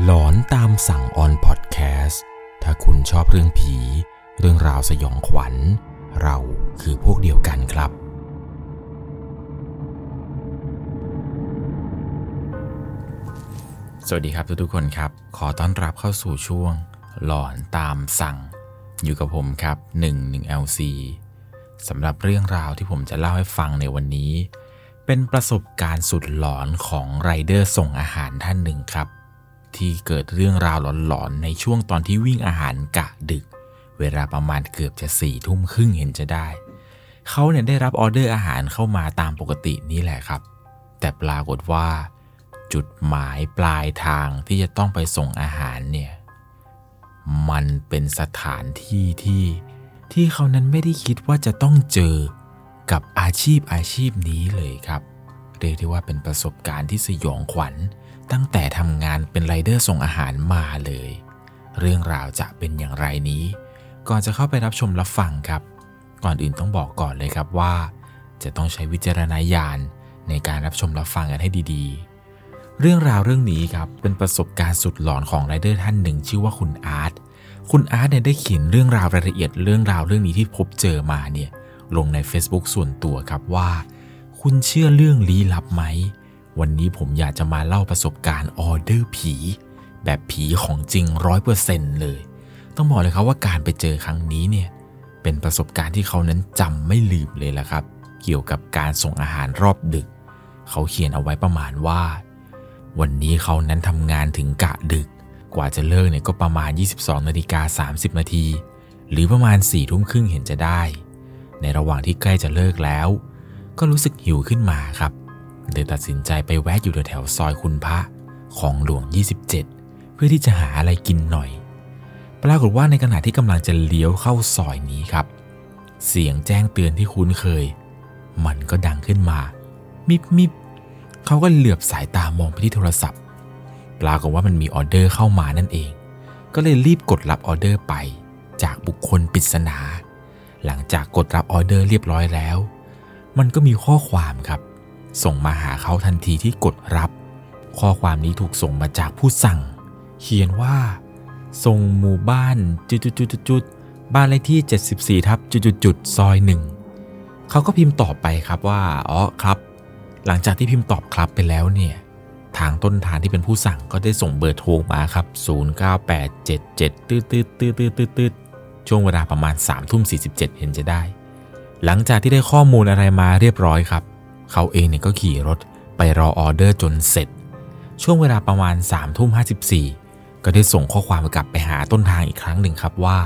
หลอนตามสั่งออนพอดแคสต์ถ้าคุณชอบเรื่องผี เรื่องราวสยองขวัญ เราคือพวกเดียวกันครับ สวัสดีครับทุกๆคนครับ ขอต้อนรับเข้าสู่ช่วง หลอนตามสั่ง อยู่กับผมครับ 11 LC สำหรับเรื่องราวที่ผมจะเล่าให้ฟังในวันนี้ เป็นประสบการณ์สุดหลอนของไรเดอร์ส่งอาหารท่านหนึ่งครับ ที่เกิดเรื่องราวหลอนๆ ในช่วงตอนที่วิ่งอาหารกะดึก เวลาประมาณเกือบจะสี่ทุ่มครึ่งเห็นจะได้ เขาเนี่ยได้รับออเดอร์อาหารเข้ามาตามปกตินี่แหละครับ แต่ปรากฏว่า จุดหมายปลายทางที่จะต้องไปส่งอาหารเนี่ยมันเป็นสถานที่ที่ที่เขานั้นไม่ได้คิดว่าจะต้องเจอกับอาชีพอาชีพนี้เลยครับ เรียกได้ว่าเป็นประสบการณ์ที่สยองขวัญ ตั้งแต่ทำงานเป็นไรเดอร์ส่งอาหารมาเลย เรื่องราวจะเป็นอย่างไรนี้ ก่อนจะเข้าไปรับชมรับฟังครับ ก่อนอื่นต้องบอกก่อนเลยครับว่า จะต้องใช้วิจารณญาณในการรับชมรับฟังกันให้ดีๆ เรื่องราวเรื่องนี้ครับเป็นประสบการณ์สุดหลอนของไรเดอร์ท่านหนึ่งชื่อว่าคุณอาร์ตคุณอาร์ตเนี่ยได้เขียนเรื่องราวรายละเอียดเรื่องราวเรื่องนี้ที่พบเจอมาเนี่ยลงใน Facebook ส่วนตัวครับว่า คุณเชื่อเรื่องลี้ลับไหม วันนี้ผมอยากจะมาเล่าประสบการณ์ออเดอร์ผี แบบผีของจริงร้อยเปอร์เซ็นต์เลย ต้องบอกเลยครับว่าการไปเจอครั้งนี้เนี่ย เป็นประสบการณ์ที่เขานั้นจำไม่ลืมเลยละครับ เกี่ยวกับการส่งอาหารรอบดึก เขาเขียนเอาไว้ประมาณว่า วันนี้เขานั้นทำงานถึงกะดึก กว่าจะเลิกเนี่ยก็ประมาณ 22นาฬิกา30นาทีหรือประมาณ4ทุ่มครึ่งเห็นจะได้ ในระหว่างที่ใกล้จะเลิกแล้ว ก็รู้สึกหิวขึ้นมาครับ เลยตัดสินใจไปแวะอยู่แถวซอยคุณพระของหลวง 27 เพื่อที่จะหาอะไรกินหน่อย ปรากฏว่าในขณะที่กำลังจะเลี้ยวเข้าซอยนี้ครับ เสียงแจ้งเตือนที่คุ้นเคย มันก็ดังขึ้นมา มิบมิบเขาก็เหลือบสายตามองไปที่โทรศัพท์ ปรากฏว่ามันมีออเดอร์เข้ามานั่นเอง ก็เลยรีบกดรับออเดอร์ไป จากบุคคลปริศนา หลังจากกดรับออเดอร์เรียบร้อยแล้ว มันก็มีข้อความครับ ส่งมาหาเขาทันทีที่กดรับ ข้อความนี้ถูกส่งมาจากผู้สั่ง เขียนว่า ส่งหมู่บ้านจุดๆๆบ้านเลขที่ 74ทับจุดๆซอยหนึ่งเขาก็พิมพ์ตอบไปครับว่าอ๋อครับ หลังจากที่พิมพ์ตอบครับไปแล้วเนี่ยทางต้นทางที่เป็นผู้สั่งก็ได้ส่งเบอร์โทรมาครับ 098777ตืดตืดตืดตืดตืดตืดช่วงเวลาประมาณ3ทุ่ม47 เห็นจะได้ หลังจากที่ได้ข้อมูลอะไรมาเรียบร้อยครับ เขาเองเนี่ยก็ขี่รถไปรอออเดอร์จนเสร็จ ช่วงเวลาประมาณ3ทุ่ม54ก็ได้ส่งข้อความกลับไปหาต้นทางอีกครั้งหนึ่งครับว่า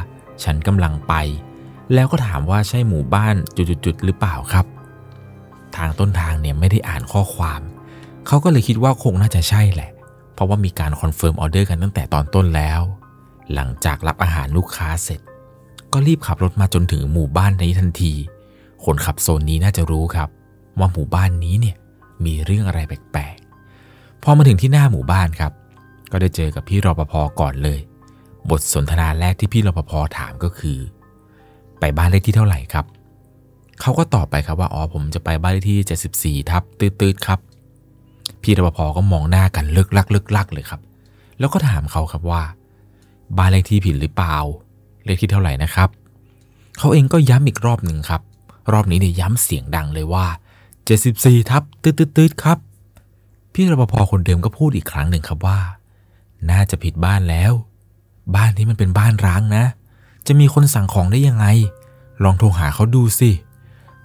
ฉันกำลังไป แล้วก็ถามว่าใช่หมู่บ้านจุดๆๆหรือเปล่าครับ ทางต้นทางเนี่ยไม่ได้อ่านข้อความ เขาก็เลยคิดว่าคงน่าจะใช่แหละ เพราะว่ามีการ confirm ออเดอร์กันตั้งแต่ตอนต้นแล้ว หลังจากรับอาหารลูกค้าเสร็จ ก็รีบขับรถมาจนถึงหมู่บ้านนี้ทันที คนขับโซนนี้น่าจะรู้ครับ ว่าหมู่บ้านนี้เนี่ยมีเรื่องอะไรแปลกๆ พอมาถึงที่หน้าหมู่บ้านครับ ก็ได้เจอกับพี่รปภก่อนเลย บทสนทนาแรกที่พี่รปภถามก็คือ ไปบ้านเลขที่เท่าไหร่ครับ เขาก็ตอบไปครับว่าอ๋อผมจะไปบ้านเลขที่ 74ทับตืดๆครับ พี่รปภก็มองหน้ากันเลิกลักเลิกลักเลยครับ แล้วก็ถามเขาครับว่า บ้านเลขที่ผิดหรือเปล่า เลขที่เท่าไหร่นะครับ เขาเองก็ย้ำอีกรอบหนึ่งครับ รอบนี้เนี่ยย้ำเสียงดังเลยว่า 74ทับตืดๆๆครับ พี่รปภคนเดิมก็พูดอีกครั้งหนึ่งครับว่า น่าจะผิดบ้านแล้ว บ้านนี้มันเป็นบ้านร้างนะ จะมีคนสั่งของได้ยังไง ลองโทรหาเขาดูสิ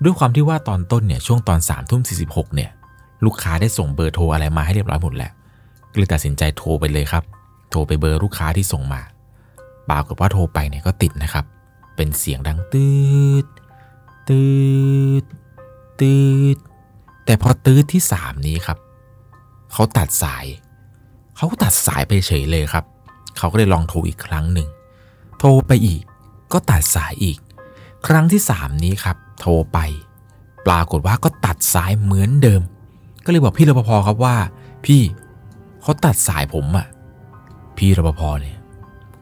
ด้วยความที่ว่าตอนต้นเนี่ยช่วงตอน3ามทุ่มสีเนี่ย ลูกค้าได้ส่งเบอร์โทรอะไรมาให้เรียบร้อยหมดแล้วก็เลยตัดสินใจโทรไปเลยครับ โทรไปเบอร์ลูกค้าที่ส่งมาปรากฏว่าโทรไปเนี่ยก็ติดนะครับ เป็นเสียงดังตืดตืดตืด แต่พอตืดที่สามนี้ครับ เขาตัดสาย เขาตัดสายไปเฉยเลยครับ เขาก็เลยลองโทรอีกครั้งหนึ่ง โทรไปอีก ก็ตัดสายอีก ครั้งที่สามนี้ครับ โทรไป ปรากฏว่าก็ตัดสายเหมือนเดิม ก็เลยบอกพี่รปภครับว่า พี่เขาตัดสายผมอะ่ะ พี่รปภเนี่ย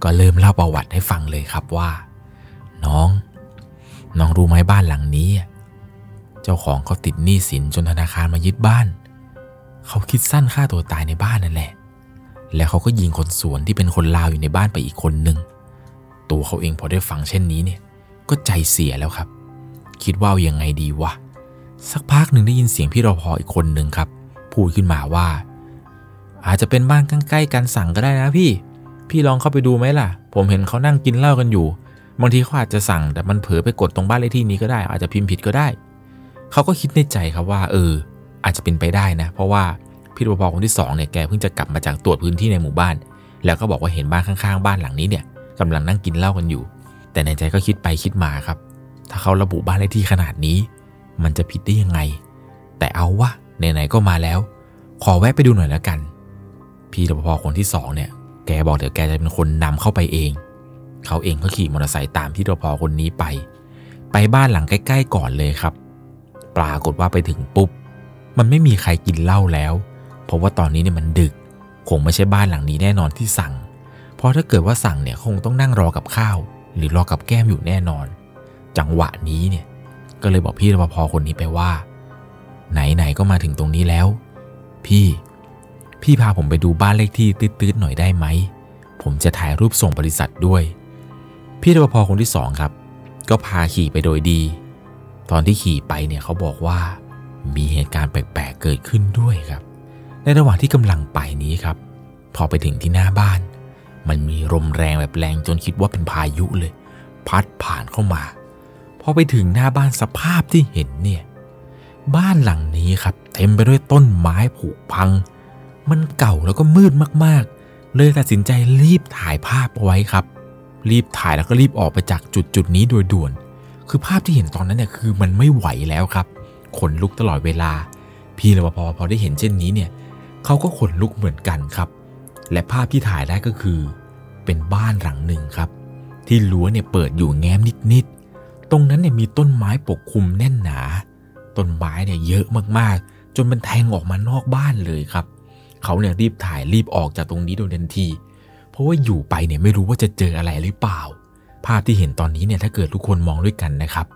ก็เริ่มเล่าประวัติให้ฟังเลยครับว่า น้อง น้องรู้ไหมบ้านหลังนี้ จ้าของเขาติดหนี้สินจนธนาคารมายึดบ้าน เขาคิดสั้นฆ่าตัวตายในบ้านนั่นแหละ แล้วเขาก็ยิงคนสวนที่เป็นคนลาวอยู่ในบ้านไปอีกคนหนึ่ง ตัวเขาเองพอได้ฟังเช่นนี้เนี่ย ก็ใจเสียแล้วครับ คิดว่ายังไงดีวะ สักพักหนึ่งได้ยินเสียงพี่รปภอีกคนหนึ่งครับ พูดขึ้นมาว่า อาจจะเป็นบ้านใกล้ๆกันสั่งก็ได้นะพี่ พี่ลองเข้าไปดูไหมล่ะ ผมเห็นเขานั่งกินเหล้ากันอยู่ บางทีเขาอาจจะสั่งแต่มันเผลอไปกดตรงบ้านเลขที่นี้ก็ได้ อาจจะพิมพ์ผิดก็ได้ เขาก็คิดในใจครับว่า เออ อาจจะเป็นไปได้นะ เพราะว่าพี่รปภคนที่สองเนี่ยแกเพิ่งจะกลับมาจากตรวจพื้นที่ในหมู่บ้าน แล้วก็บอกว่าเห็นบ้านข้างๆ บ้านหลังนี้เนี่ยกำลังนั่งกินเหล้ากันอยู่ แต่ในใจก็คิดไปคิดมาครับ ถ้าเขาระบุบ้านเลขที่ขนาดนี้ มันจะผิดได้ยังไง แต่เอาวะไหนๆก็มาแล้ว ขอแวะไปดูหน่อยแล้วกัน พี่รปภคนที่สองเนี่ยแกบอกเดี๋ยวแกจะเป็นคนนำเข้าไปเอง เขาเองก็ขี่มอเตอร์ไซค์ตามพี่รปภคนนี้ไป ไปบ้านหลังใกล้ ๆ ก่อนเลยครับ ปรากฏว่าไปถึงปุ๊บ มันไม่มีใครกินเหล้าแล้วเพราะว่าตอนนี้เนี่ยมันดึก คงไม่ใช่บ้านหลังนี้แน่นอนที่สั่ง เพราะถ้าเกิดว่าสั่งเนี่ยคงต้องนั่งรอกับข้าว หรือรอกับแก้มอยู่แน่นอน จังหวะนี้เนี่ยก็เลยบอกพี่รปภคนนี้ไปว่า ไหนๆก็มาถึงตรงนี้แล้ว พี่ พี่พาผมไปดูบ้านเลขที่ตืดๆหน่อยได้ไหมผมจะถ่ายรูปส่งบริษัทด้วย พี่รปภคนที่สองครับ ก็พาขี่ไปโดยดี ตอนที่ขี่ไปเนี่ยเขาบอกว่ามีเหตุการณ์แปลกๆเกิดขึ้นด้วยครับ ในระหว่างที่กำลังไปนี้ครับ พอไปถึงที่หน้าบ้าน มันมีลมแรงแบบแรงจนคิดว่าเป็นพายุเลย พัดผ่านเข้ามาพอไปถึงหน้าบ้านสภาพที่เห็นเนี่ยบ้านหลังนี้ครับ เต็มไปด้วยต้นไม้ผุพัง มันเก่าแล้วก็มืดมากๆ เลยตัดสินใจรีบถ่ายภาพเอาไว้ครับ รีบถ่ายแล้วก็รีบออกไปจากจุดจุดนี้โดยด่วน คือภาพที่เห็นตอนนั้นเนี่ยคือมันไม่ไหวแล้วครับ ขนลุกตลอดเวลา พี่รปภพอได้เห็นเช่นนี้เนี่ยเขาก็ขนลุกเหมือนกันครับ และภาพที่ถ่ายได้ก็คือ เป็นบ้านหลังหนึ่งครับ ที่รั้วเนี่ยเปิดอยู่แง้มนิดๆตรงนั้นเนี่ยมีต้นไม้ปกคลุมแน่นหนาต้นไม้เนี่ยเยอะมากๆ จนมันแทงออกมานอกบ้านเลยครับ เขาเนี่ยรีบถ่ายรีบออกจากตรงนี้โดยทันที เพราะว่าอยู่ไปเนี่ยไม่รู้ว่าจะเจออะไรหรือเปล่า ภาพที่เห็นตอนนี้เนี่ยถ้าเกิดทุกคนมองด้วยกันนะครับ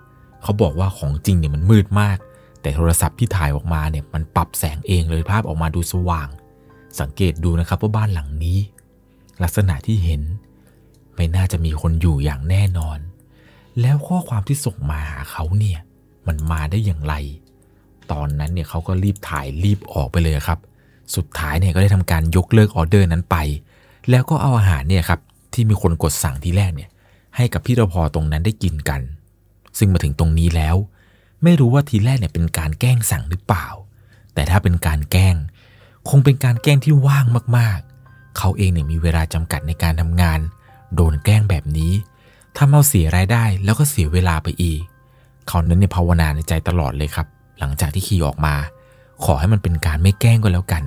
เขาบอกว่าของจริงเนี่ยมันมืดมาก แต่โทรศัพท์ที่ถ่ายออกมาเนี่ยมันปรับแสงเองเลยภาพออกมาดูสว่าง สังเกตดูนะครับว่าบ้านหลังนี้ ลักษณะที่เห็น ไม่น่าจะมีคนอยู่อย่างแน่นอน แล้วข้อความที่ส่งมาหาเขาเนี่ยมันมาได้อย่างไร ตอนนั้นเนี่ยเขาก็รีบถ่ายรีบออกไปเลยครับ สุดท้ายเนี่ยก็ได้ทำการยกเลิกออเดอร์นั้นไป แล้วก็เอาอาหารเนี่ยครับที่มีคนกดสั่งทีแรกเนี่ย ให้กับพี่รปภตรงนั้นได้กินกัน ซึ่งมาถึงตรงนี้แล้ว ไม่รู้ว่าทีแรกเนี่ยเป็นการแกล้งสั่งหรือเปล่า แต่ถ้าเป็นการแกล้ง คงเป็นการแกล้งที่ว่างมากๆ เขาเองเนี่ยมีเวลาจำกัดในการทำงาน โดนแกล้งแบบนี้ทำเอาเสียรายได้แล้วก็เสียเวลาไปอีก เขานั้นเนี่ยภาวนาในใจตลอดเลยครับ หลังจากที่ขี่ออกมา ขอให้มันเป็นการไม่แกล้งก็แล้วกัน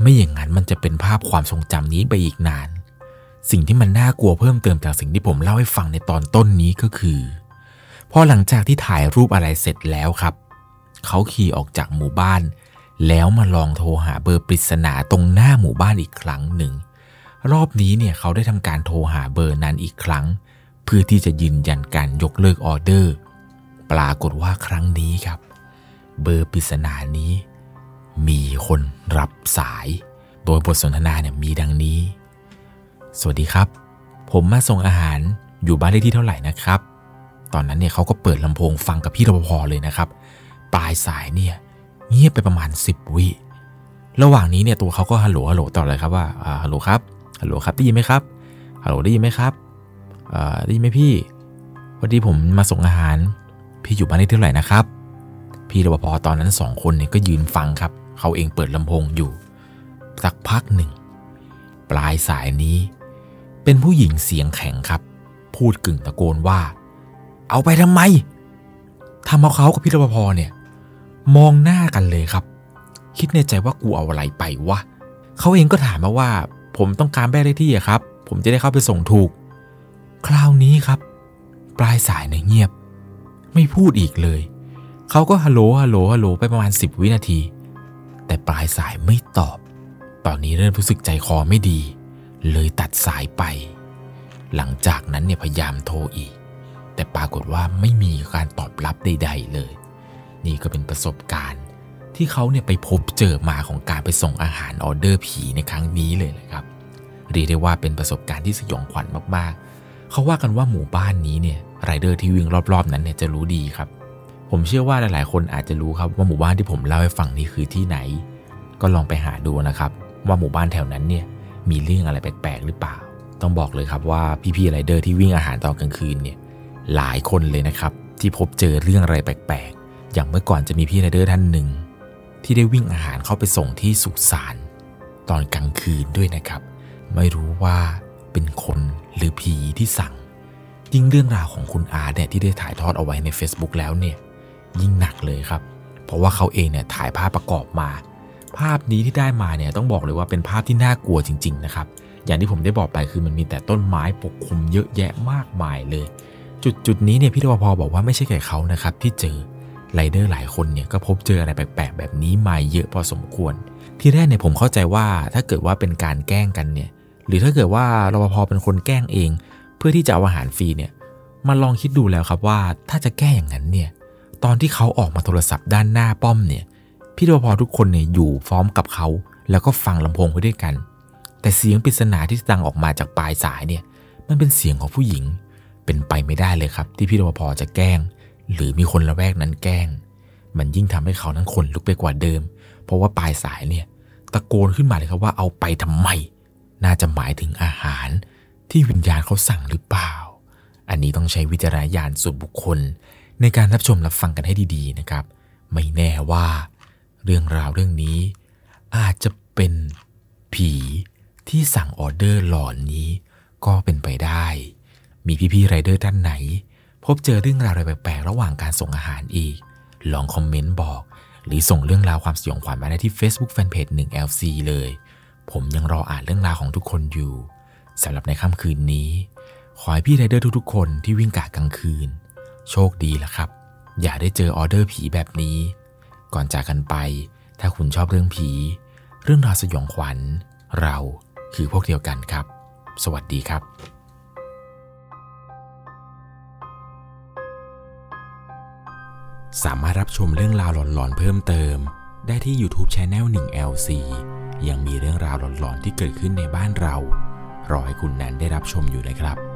ไม่อย่างนั้นมันจะเป็นภาพความทรงจำนี้ไปอีกนาน สิ่งที่มันน่ากลัวเพิ่มเติมจากสิ่งที่ผมเล่าให้ฟังในตอนต้นนี้ก็คือพอหลังจากที่ถ่ายรูปอะไรเสร็จแล้วครับ เขาขี่ออกจากหมู่บ้าน แล้วมาลองโทรหาเบอร์ปริศนาตรงหน้าหมู่บ้านอีกครั้งหนึ่ง รอบนี้เนี่ยเขาได้ทำการโทรหาเบอร์นั้นอีกครั้ง เพื่อที่จะยืนยันการยกเลิกออเดอร์ ปรากฏว่าครั้งนี้ครับ เบอร์ปริศนานี้ มีคนรับสาย โดยบทสนทนาเนี่ยมีดังนี้ สวัสดีครับ ผมมาส่งอาหารอยู่บ้านเลขที่เท่าไหร่นะครับ ตอนนั้นเนี่ยเขาก็เปิดลำโพงฟังกับพี่รปภเลยนะครับ ปลายสายเนี่ยเงียบไปประมาณ 10 วิระหว่างนี้เนี่ยตัวเขาก็ฮัลโหลฮัลโหลต่อเลยครับว่าฮัลโหลครับฮัลโหลครับได้ยินไหมครับฮัลโหลได้ยินไหมครับได้ยินไหมพี่วันนี้ผมมาส่งอาหาร พี่อยู่บ้านเลขที่เท่าไหร่นะครับ พี่รปภตอนนั้นสองคนเนี่ยก็ยืนฟังครับเขาเองเปิดลำโพงอยู่สักพักหนึ่ง ปลายสายนี้ เป็นผู้หญิงเสียงแข็งครับ พูดกึ่งตะโกนว่า เอาไปทำไมทำเอาเขากับพี่รปภเนี่ย มองหน้ากันเลยครับ คิดในใจว่ากูเอาอะไรไปวะเขาเองก็ถามมาว่า ผมต้องการแบ้เลขที่อะครับ ผมจะได้เข้าไปส่งถูก คราวนี้ครับ ปลายสายเนี่ยเงียบ ไม่พูดอีกเลย เขาก็ฮัลโหลฮัลโหลฮัลโหลไปประมาณ 10 วินาที แต่ปลายสายไม่ตอบ ตอนนี้เริ่มรู้สึกใจคอไม่ดี เลยตัดสายไป หลังจากนั้นเนี่ยพยายามโทรอีก แต่ปรากฏว่าไม่มีการตอบรับใด ๆ เลย นี่ก็เป็นประสบการณ์ที่เขาเนี่ยไปพบเจอมาของการไปส่งอาหารออเดอร์ผีในครั้งนี้เลยนะครับ เรียกได้ว่าเป็นประสบการณ์ที่สยองขวัญมากๆ เขาว่ากันว่าหมู่บ้านนี้เนี่ยไรเดอร์ที่วิ่งรอบๆ นั้นเนี่ยจะรู้ดีครับ ผมเชื่อว่าหลายๆ คนอาจจะรู้ครับว่าหมู่บ้านที่ผมเล่าให้ฟังนี้คือที่ไหน ก็ลองไปหาดูนะครับ ว่าหมู่บ้านแถวนั้นเนี่ย มีเรื่องอะไรแปลกๆหรือเปล่า ต้องบอกเลยครับว่าพี่ๆไรเดอร์ที่วิ่งอาหารตอนกลางคืนเนี่ยหลายคนเลยนะครับ ที่พบเจอเรื่องอะไรแปลกๆ อย่างเมื่อก่อนจะมีพี่ไรเดอร์ท่านหนึ่ง ที่ได้วิ่งอาหารเข้าไปส่งที่สุสานตอนกลางคืนด้วยนะครับ ไม่รู้ว่าเป็นคนหรือผีที่สั่ง ยิ่งเรื่องราวของคุณอาร์ตเนี่ยที่ได้ถ่ายทอดเอาไว้ใน Facebook แล้วเนี่ยยิ่งหนักเลยครับ เพราะว่าเขาเองเนี่ยถ่ายภาพประกอบมา ภาพนี้ที่ได้มาเนี่ยต้องบอกเลยว่าเป็นภาพที่น่ากลัวจริง ๆ นะครับ อย่างที่ผมได้บอกไปคือมันมีแต่ต้นไม้ปกคลุมเยอะแยะมากมายเลย จุดจุดนี้เนี่ยพี่รปภบอกว่าไม่ใช่แค่เขานะครับที่เจอไรเดอร์หลายคนเนี่ยก็พบเจออะไรแปลกๆแบบนี้มาเยอะพอสมควร ที่แรกเนี่ยผมเข้าใจว่าถ้าเกิดว่าเป็นการแกล้งกันเนี่ยหรือถ้าเกิดว่ารปภเป็นคนแกล้งเอง เพื่อที่จะเอาอาหารฟรีเนี่ยมาลองคิดดูแล้วครับว่าถ้าจะแก้อย่างนั้นเนี่ยตอนที่เขาออกมาโทรศัพท์ด้านหน้าป้อมเนี่ย พี่รปภทุกคนเนี่ยอยู่พร้อมกับเขา แล้วก็ฟังลำโพงไปด้วยกัน แต่เสียงปริศนาที่ดังออกมาจากปลายสายเนี่ย มันเป็นเสียงของผู้หญิง เป็นไปไม่ได้เลยครับ ที่พี่รปภจะแกล้ง หรือมีคนละแวกนั้นแกล้ง มันยิ่งทำให้เขานั้นขนลุกไปกว่าเดิม เพราะว่าปลายสายเนี่ยตะโกนขึ้นมาเลยครับว่าเอาไปทำไม น่าจะหมายถึงอาหาร ที่วิญญาณเขาสั่งหรือเปล่า อันนี้ต้องใช้วิจารณญาณส่วนบุคคล ในการรับชมรับฟังกันให้ดีๆนะครับ ไม่แน่ว่า เรื่องราวเรื่องนี้ อาจจะเป็นผีที่สั่งออเดอร์หลอนนี้ก็เป็นไปได้ มีพี่ๆไรเดอร์ท่านไหน พบเจอเรื่องราวอะไรแปลกๆระหว่างการส่งอาหารอีก ลองคอมเมนต์บอก หรือส่งเรื่องราวความสยองขวัญมาได้ที่ Facebook Fanpage 1 LC เลย ผมยังรออ่านเรื่องราวของทุกคนอยู่สำหรับในค่ำคืนนี้ ขอให้พี่ไรเดอร์ทุกๆ คนที่วิ่งกะกลางคืน โชคดีละครับ อย่าได้เจอออเดอร์ผีแบบนี้ ก่อนจากกันไป ถ้าคุณชอบเรื่องผี เรื่องราวสยองขวัญ เราคือพวกเดียวกันครับ สวัสดีครับสามารถรับชมเรื่องราวหลอนๆ เพิ่มเติม ได้ที่ YouTube c h anel 1 LC ยังมีเรื่องราวหลอนๆ ที่เกิดขึ้นในบ้านเรา รอให้คุณแนนได้รับชมอยู่นะครับ